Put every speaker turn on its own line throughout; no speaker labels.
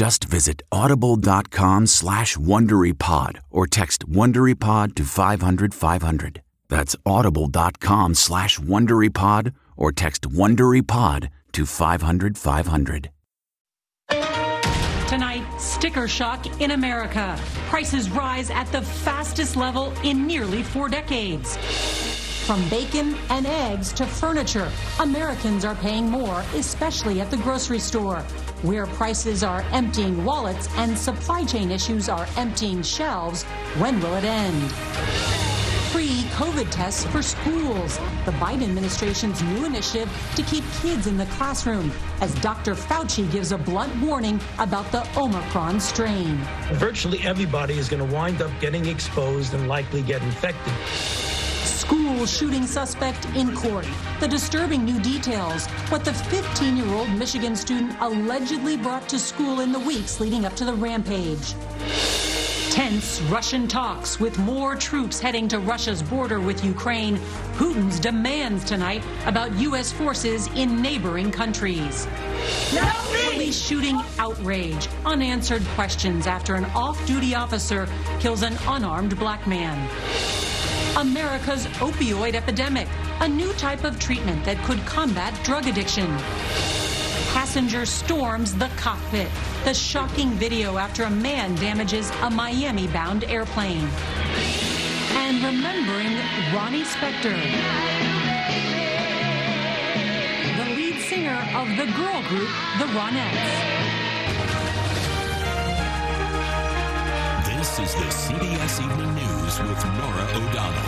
Just visit audible.com slash WonderyPod or text WonderyPod to 500, 500. That's audible.com slash WonderyPod or text WonderyPod to 500, 500.
Tonight, sticker shock in America. Prices rise at the fastest level in nearly four decades. From bacon and eggs to furniture, Americans are paying more, especially at the grocery store, where prices are emptying wallets and supply chain issues are emptying shelves. When will it end? Free COVID tests for schools, the Biden administration's new initiative to keep kids in the classroom, as Dr. Fauci gives a blunt warning about the Omicron strain.
Virtually everybody is going to wind up getting exposed and likely get infected
school shooting suspect in court. The disturbing new details what the 15 year old Michigan student allegedly brought to school in the weeks leading up to the rampage. Tense Russian talks with more troops heading to Russia's border with Ukraine. Putin's demands tonight about U.S. forces in neighboring countries. Police shooting outrage, unanswered questions after an off duty officer kills an unarmed black man. America's opioid epidemic, a new type of treatment that could combat drug addiction. Passenger storms the cockpit, the shocking video after a man damages a Miami bound airplane. And remembering Ronnie Spector, the lead singer of the girl group, the Ronettes.
This is the CBS Evening News with Norah O'Donnell,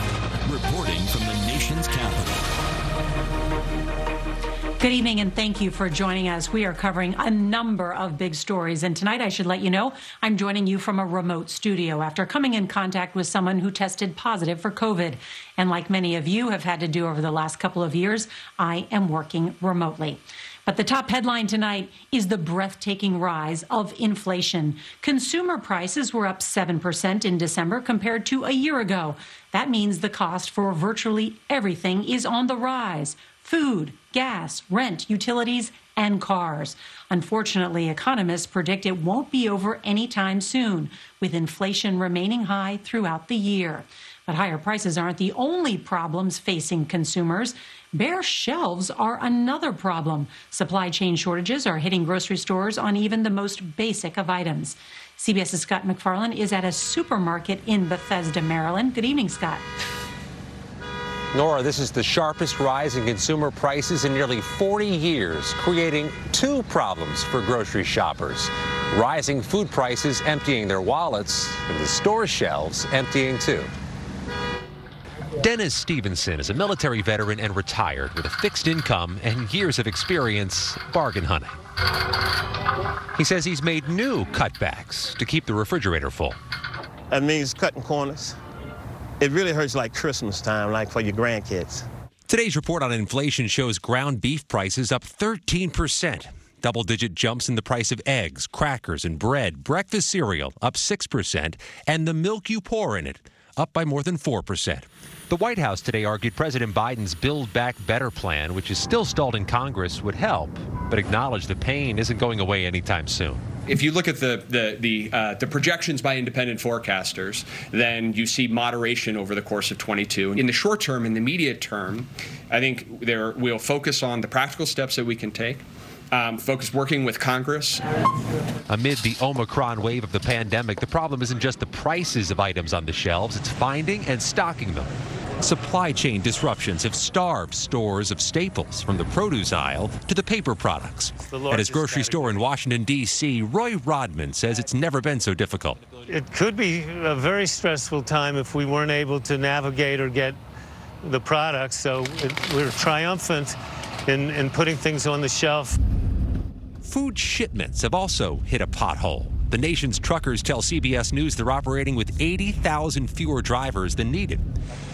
reporting from the nation's capital.
Good evening, and thank you for joining us. We are covering a number of big stories, and tonight I should let you know I'm joining you from a remote studio after coming in contact with someone who tested positive for COVID. And like many of you have had to do over the last couple of years, I am working remotely. But the top headline tonight is the breathtaking rise of inflation. Consumer prices were up 7% in December compared to a year ago. That means the cost for virtually everything is on the rise food, gas, rent, utilities, and cars. Unfortunately, economists predict it won't be over anytime soon, with inflation remaining high throughout the year. But higher prices aren't the only problems facing consumers. Bare shelves are another problem. Supply chain shortages are hitting grocery stores on even the most basic of items. CBS's Scott MacFarlane is at a supermarket in Bethesda, Maryland. Good evening, Scott.
Norah, this is the sharpest rise in consumer prices in nearly 40 years, creating two problems for grocery shoppers. Rising food prices emptying their wallets, and the store shelves emptying too.
Dennis Stevenson is a military veteran and retired with a fixed income and years of experience bargain hunting. He says he's made new cutbacks to keep the refrigerator full.
That means cutting corners. It really hurts like Christmas time, like for your grandkids.
Today's report on inflation shows ground beef prices up 13%. Double digit jumps in the price of eggs, crackers, and bread, breakfast cereal up 6%, and the milk you pour in it up by more than 4%. The White House today argued President Biden's Build Back Better plan, which is still stalled in Congress, would help, but acknowledged the pain isn't going away anytime soon.
If you look at the the the, uh, the, projections by independent forecasters, then you see moderation over the course of 22. In the short term, in the immediate term, I think there we'll focus on the practical steps that we can take um, focus working with Congress.
Amid the Omicron wave of the pandemic, the problem isn't just the prices of items on the shelves, it's finding and stocking them. Supply chain disruptions have starved stores of staples from the produce aisle to the paper products. The At his grocery category. store in Washington, D.C., Roy Rodman says it's never been so difficult.
It could be a very stressful time if we weren't able to navigate or get the products. So it, we're triumphant in, in putting things on the shelf.
Food shipments have also hit a pothole. The nation's truckers tell CBS News they're operating with 80,000 fewer drivers than needed.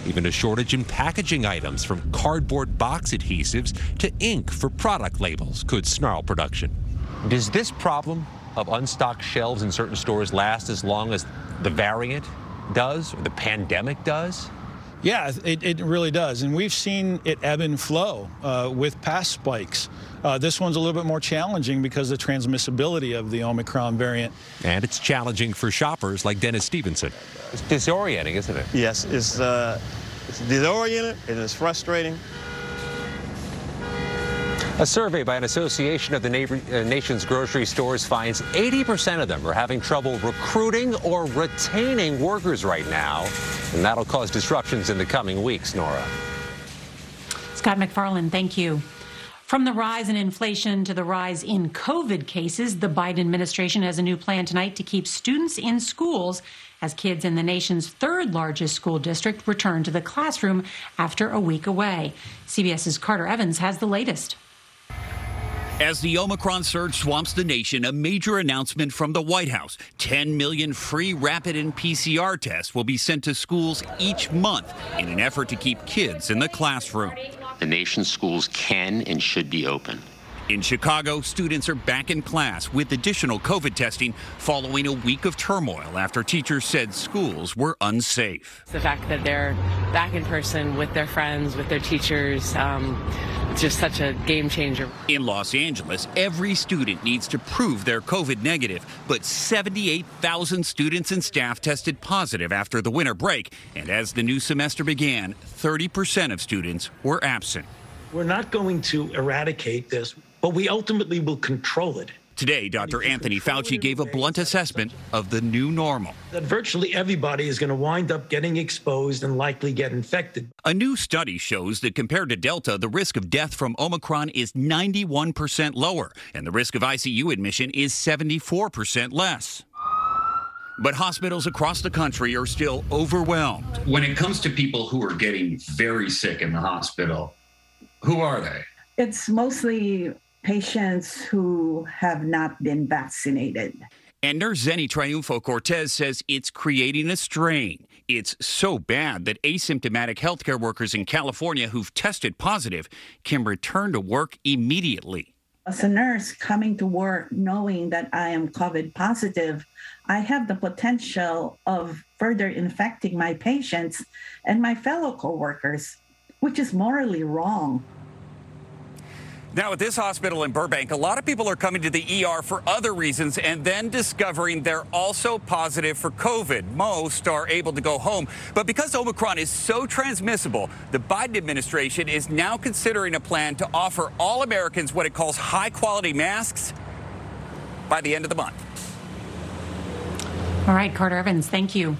Even a shortage in packaging items from cardboard box adhesives to ink for product labels could snarl production.
Does this problem of unstocked shelves in certain stores last as long as the variant does or the pandemic does?
Yeah, it, it really does. And we've seen it ebb and flow uh, with past spikes. Uh, this one's a little bit more challenging because of the transmissibility of the Omicron variant.
And it's challenging for shoppers like Dennis Stevenson.
It's disorienting, isn't it?
Yes, it's, uh, it's disorienting and it's frustrating.
A survey by an association of the uh, nation's grocery stores finds 80% of them are having trouble recruiting or retaining workers right now, and that'll cause disruptions in the coming weeks, Norah.
Scott MacFarlane, thank you. From the rise in inflation to the rise in COVID cases, the Biden administration has a new plan tonight to keep students in schools as kids in the nation's third largest school district return to the classroom after a week away. CBS's Carter Evans has the latest.
As the Omicron surge swamps the nation, a major announcement from the White House 10 million free rapid and PCR tests will be sent to schools each month in an effort to keep kids in the classroom.
The nation's schools can and should be open.
In Chicago, students are back in class with additional COVID testing following a week of turmoil after teachers said schools were unsafe.
The fact that they're back in person with their friends, with their teachers, um, it's just such a game changer.
In Los Angeles, every student needs to prove they're COVID negative, but 78,000 students and staff tested positive after the winter break. And as the new semester began, 30% of students were absent.
We're not going to eradicate this but we ultimately will control it.
Today, Dr. Anthony Fauci gave a blunt assessment of the new normal.
That virtually everybody is going to wind up getting exposed and likely get infected.
A new study shows that compared to Delta, the risk of death from Omicron is 91% lower, and the risk of ICU admission is 74% less. But hospitals across the country are still overwhelmed.
When it comes to people who are getting very sick in the hospital, who are they?
It's mostly patients who have not been vaccinated.
And Nurse Zenei Triunfo Cortez says it's creating a strain. It's so bad that asymptomatic healthcare workers in California who've tested positive can return to work immediately.
As a nurse coming to work knowing that I am COVID positive, I have the potential of further infecting my patients and my fellow coworkers, which is morally wrong.
Now, at this hospital in Burbank, a lot of people are coming to the ER for other reasons and then discovering they're also positive for COVID. Most are able to go home. But because Omicron is so transmissible, the Biden administration is now considering a plan to offer all Americans what it calls high quality masks by the end of the month.
All right, Carter Evans, thank you.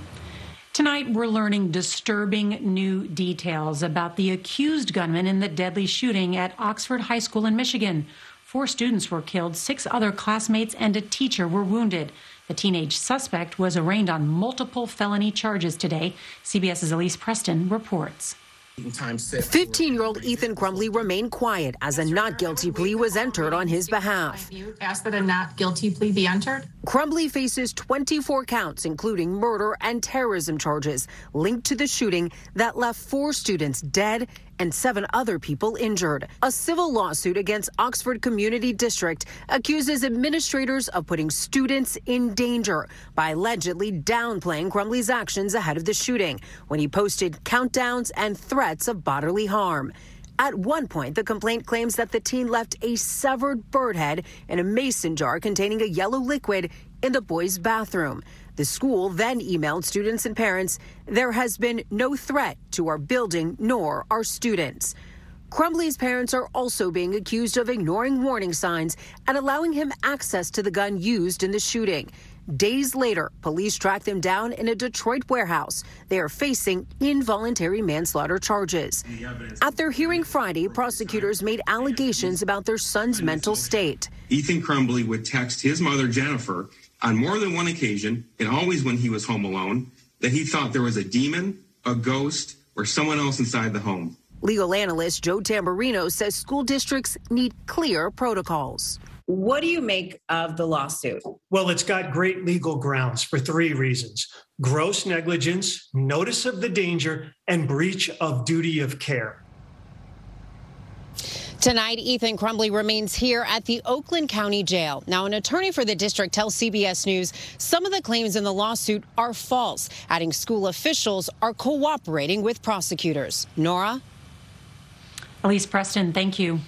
Tonight, we're learning disturbing new details about the accused gunman in the deadly shooting at Oxford High School in Michigan. Four students were killed, six other classmates and a teacher were wounded. The teenage suspect was arraigned on multiple felony charges today. CBS's Elise Preston reports.
15 year old Ethan Crumbley remained quiet as a not guilty plea was entered on his behalf.
You asked that a not guilty plea be entered?
Crumbley faces 24 counts, including murder and terrorism charges linked to the shooting that left four students dead and seven other people injured. A civil lawsuit against Oxford Community District accuses administrators of putting students in danger by allegedly downplaying Crumbley's actions ahead of the shooting when he posted countdowns and threats of bodily harm. At one point, the complaint claims that the teen left a severed bird head in a mason jar containing a yellow liquid in the boy's bathroom. The school then emailed students and parents there has been no threat to our building nor our students. Crumbley's parents are also being accused of ignoring warning signs and allowing him access to the gun used in the shooting. Days later, police tracked them down in a Detroit warehouse. They are facing involuntary manslaughter charges. At their hearing Friday, prosecutors made allegations about their son's mental state.
Ethan Crumbley would text his mother, Jennifer, on more than one occasion, and always when he was home alone, that he thought there was a demon, a ghost, or someone else inside the home.
Legal analyst Joe Tamburino says school districts need clear protocols.
What do you make of the lawsuit?
Well, it's got great legal grounds for three reasons gross negligence, notice of the danger, and breach of duty of care.
Tonight, Ethan Crumbley remains here at the Oakland County Jail. Now, an attorney for the district tells CBS News some of the claims in the lawsuit are false, adding school officials are cooperating with prosecutors. Norah?
Elise Preston, thank you.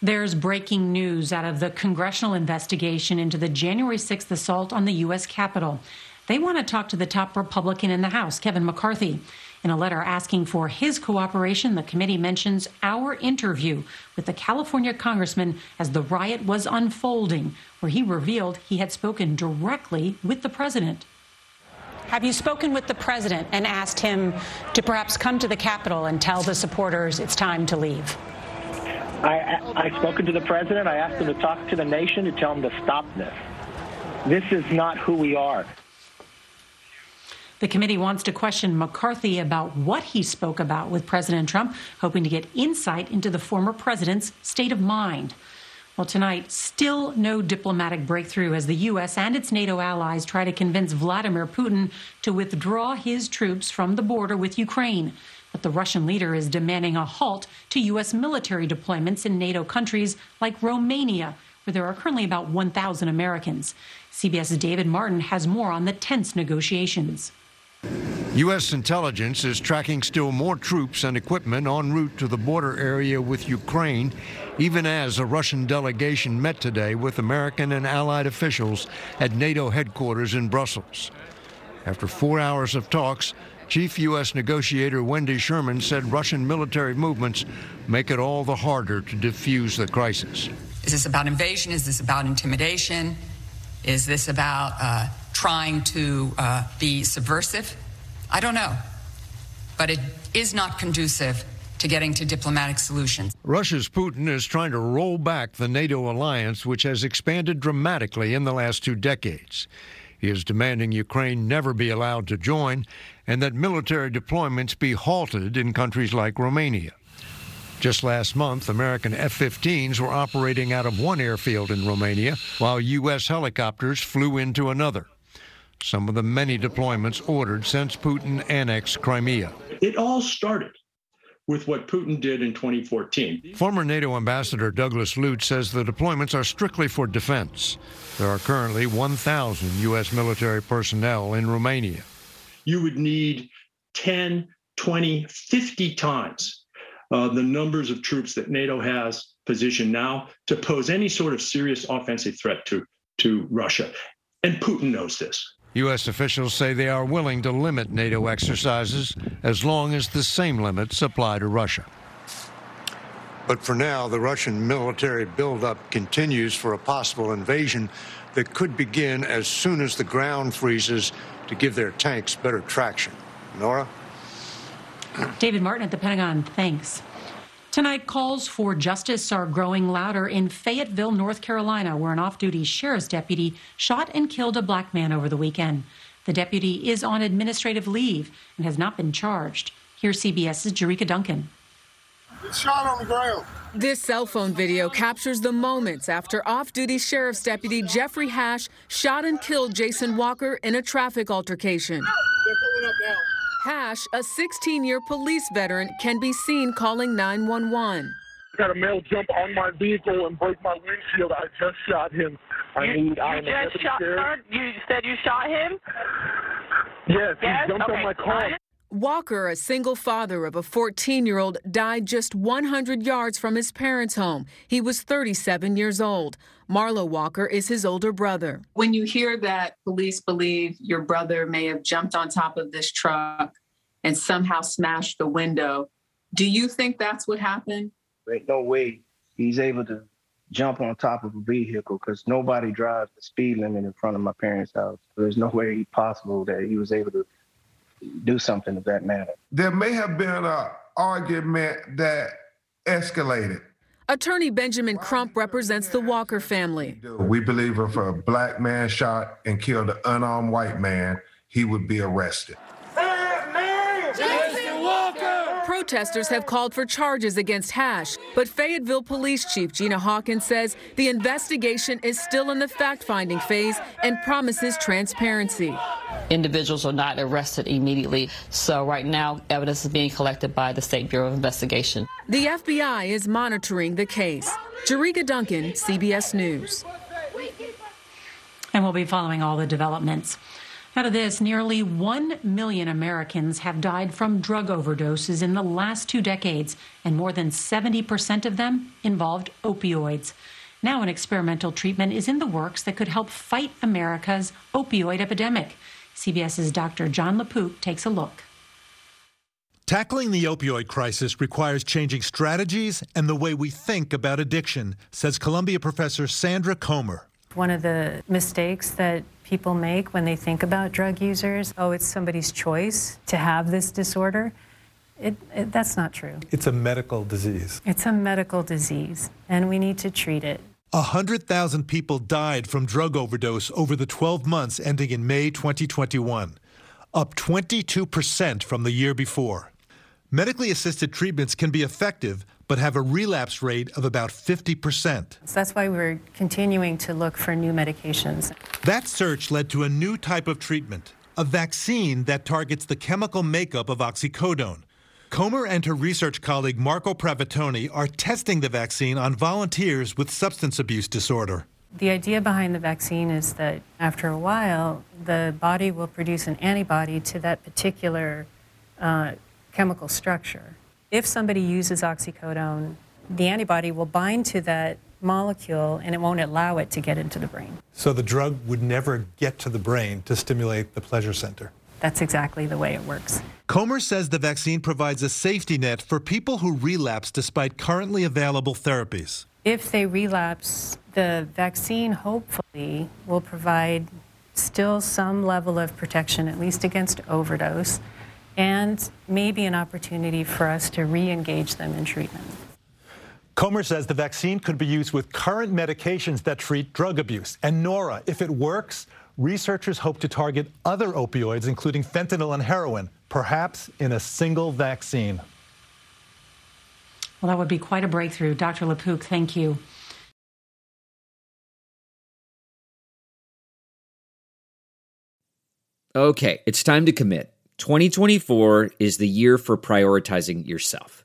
There's breaking news out of the congressional investigation into the January 6th assault on the U.S. Capitol. They want to talk to the top Republican in the House, Kevin McCarthy. In a letter asking for his cooperation, the committee mentions our interview with the California congressman as the riot was unfolding, where he revealed he had spoken directly with the president. Have you spoken with the president and asked him to perhaps come to the Capitol and tell the supporters it's time to leave?
I, I spoken to the president. I asked him to talk to the nation to tell him to stop this. This is not who we are.
The committee wants to question McCarthy about what he spoke about with President Trump, hoping to get insight into the former president's state of mind. Well, tonight, still no diplomatic breakthrough as the U.S. and its NATO allies try to convince Vladimir Putin to withdraw his troops from the border with Ukraine. But the Russian leader is demanding a halt to U.S. military deployments in NATO countries like Romania, where there are currently about 1,000 Americans. CBS's David Martin has more on the tense negotiations.
U.S. intelligence is tracking still more troops and equipment en route to the border area with Ukraine, even as a Russian delegation met today with American and allied officials at NATO headquarters in Brussels. After four hours of talks, Chief U.S. negotiator Wendy Sherman said Russian military movements make it all the harder to defuse the crisis.
Is this about invasion? Is this about intimidation? Is this about uh, trying to uh, be subversive? I don't know. But it is not conducive to getting to diplomatic solutions.
Russia's Putin is trying to roll back the NATO alliance, which has expanded dramatically in the last two decades. He is demanding Ukraine never be allowed to join and that military deployments be halted in countries like Romania. Just last month, American F 15s were operating out of one airfield in Romania, while U.S. helicopters flew into another. Some of the many deployments ordered since Putin annexed Crimea.
It all started with what Putin did in 2014.
Former NATO Ambassador Douglas Lute says the deployments are strictly for defense. There are currently 1,000 U.S. military personnel in Romania.
You would need 10, 20, 50 times uh, the numbers of troops that NATO has positioned now to pose any sort of serious offensive threat to, to Russia. And Putin knows this.
U.S. officials say they are willing to limit NATO exercises as long as the same limits apply to Russia. But for now, the Russian military buildup continues for a possible invasion that could begin as soon as the ground freezes to give their tanks better traction. Norah?
David Martin at the Pentagon, thanks. Tonight, calls for justice are growing louder in Fayetteville, North Carolina, where an off duty sheriff's deputy shot and killed a black man over the weekend. The deputy is on administrative leave and has not been charged. Here's CBS's Jerika Duncan.
Shot on the ground. This cell phone video captures the moments after off duty sheriff's deputy Jeffrey Hash shot and killed Jason Walker in a traffic altercation. Hash, a 16 year police veteran, can be seen calling 911.
I Got a male jump on my vehicle and break my windshield. I just shot him. I
you,
need.
You
I am
just shot. Sir, you said you shot him.
Yes,
yes?
he jumped
okay.
on my car.
Walker, a single father of a 14 year old, died just 100 yards from his parents' home. He was 37 years old. Marlo Walker is his older brother.
When you hear that police believe your brother may have jumped on top of this truck and somehow smashed the window, do you think that's what happened?
There's no way he's able to jump on top of a vehicle because nobody drives the speed limit in front of my parents' house. There's no way possible that he was able to do something of that matter.
There may have been an argument that escalated.
Attorney Benjamin Crump represents the Walker family.
We believe if a black man shot and killed an unarmed white man, he would be arrested.
Protesters have called for charges against Hash, but Fayetteville Police Chief Gina Hawkins says the investigation is still in the fact finding phase and promises transparency.
Individuals are not arrested immediately, so right now evidence is being collected by the State Bureau of Investigation.
The FBI is monitoring the case. Jerika Duncan, CBS News.
And we'll be following all the developments. Out of this, nearly 1 million Americans have died from drug overdoses in the last two decades, and more than 70% of them involved opioids. Now, an experimental treatment is in the works that could help fight America's opioid epidemic. CBS's Dr. Jon LaPook takes a look.
Tackling the opioid crisis requires changing strategies and the way we think about addiction, says Columbia professor Sandra Comer.
One of the mistakes that people make when they think about drug users oh, it's somebody's choice to have this disorder. It, it, that's not true.
It's a medical disease.
It's a medical disease, and we need to treat it.
100,000 people died from drug overdose over the 12 months ending in May 2021, up 22% from the year before. Medically assisted treatments can be effective, but have a relapse rate of about 50%.
So that's why we're continuing to look for new medications.
That search led to a new type of treatment, a vaccine that targets the chemical makeup of oxycodone. Comer and her research colleague Marco Pravetoni are testing the vaccine on volunteers with substance abuse disorder.
The idea behind the vaccine is that after a while, the body will produce an antibody to that particular uh, chemical structure. If somebody uses oxycodone, the antibody will bind to that molecule and it won't allow it to get into the brain.
So the drug would never get to the brain to stimulate the pleasure center.
That's exactly the way it works.
Comer says the vaccine provides a safety net for people who relapse despite currently available therapies.
If they relapse, the vaccine hopefully will provide still some level of protection, at least against overdose and maybe an opportunity for us to re engage them in treatment.
Comer says the vaccine could be used with current medications that treat drug abuse. And Norah, if it works, researchers hope to target other opioids, including fentanyl and heroin, perhaps in a single vaccine.
Well, that would be quite a breakthrough. Dr. LaPook, thank you.
Okay, it's time to commit. 2024 is the year for prioritizing yourself.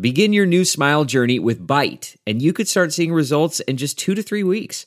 Begin your new smile journey with Byte, and you could start seeing results in just two to three weeks.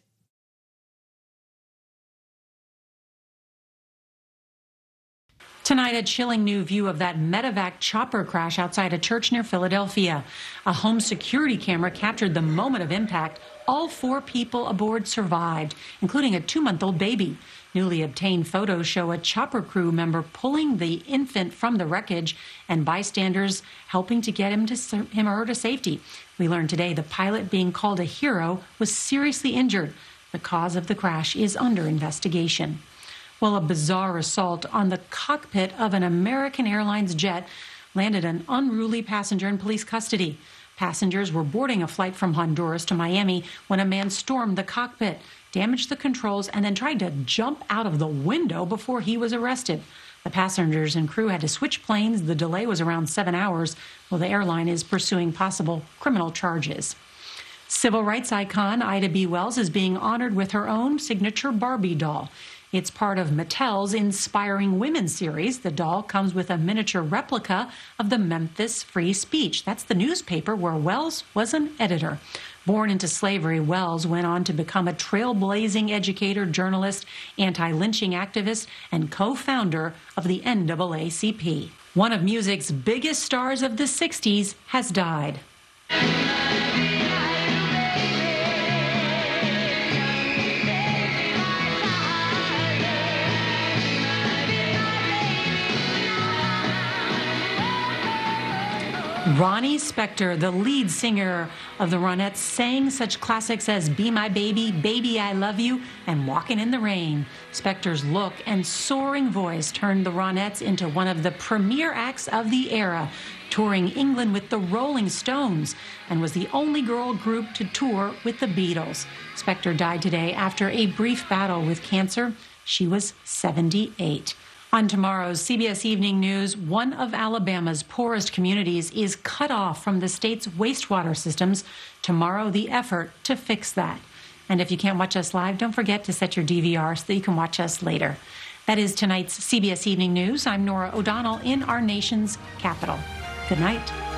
Tonight, a chilling new view of that medevac chopper crash outside a church near Philadelphia. A home security camera captured the moment of impact. All four people aboard survived, including a two month old baby. Newly obtained photos show a chopper crew member pulling the infant from the wreckage and bystanders helping to get him to him or her to safety. We learned today the pilot being called a hero was seriously injured. The cause of the crash is under investigation. Well, a bizarre assault on the cockpit of an American Airlines jet landed an unruly passenger in police custody. Passengers were boarding a flight from Honduras to Miami when a man stormed the cockpit, damaged the controls, and then tried to jump out of the window before he was arrested. The passengers and crew had to switch planes. The delay was around seven hours, while the airline is pursuing possible criminal charges. Civil rights icon Ida B. Wells is being honored with her own signature Barbie doll. It's part of Mattel's Inspiring Women series. The doll comes with a miniature replica of the Memphis Free Speech. That's the newspaper where Wells was an editor. Born into slavery, Wells went on to become a trailblazing educator, journalist, anti lynching activist, and co founder of the NAACP. One of music's biggest stars of the 60s has died. Ronnie Spector, the lead singer of the Ronettes, sang such classics as Be My Baby, Baby I Love You, and Walking in the Rain. Spector's look and soaring voice turned the Ronettes into one of the premier acts of the era, touring England with the Rolling Stones, and was the only girl group to tour with the Beatles. Spector died today after a brief battle with cancer. She was 78. On tomorrow's CBS Evening News, one of Alabama's poorest communities is cut off from the state's wastewater systems. Tomorrow, the effort to fix that. And if you can't watch us live, don't forget to set your DVR so that you can watch us later. That is tonight's CBS Evening News. I'm Norah O'Donnell in our nation's capital. Good night.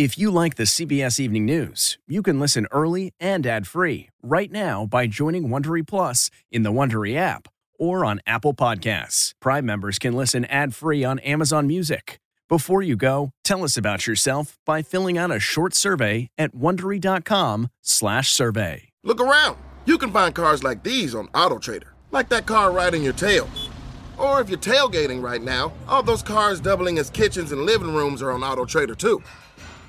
If you like the CBS Evening News, you can listen early and ad-free right now by joining Wondery Plus in the Wondery app or on Apple Podcasts. Prime members can listen ad-free on Amazon Music. Before you go, tell us about yourself by filling out a short survey at wondery.com/survey.
Look around. You can find cars like these on AutoTrader, like that car riding your tail. Or if you're tailgating right now, all those cars doubling as kitchens and living rooms are on AutoTrader too.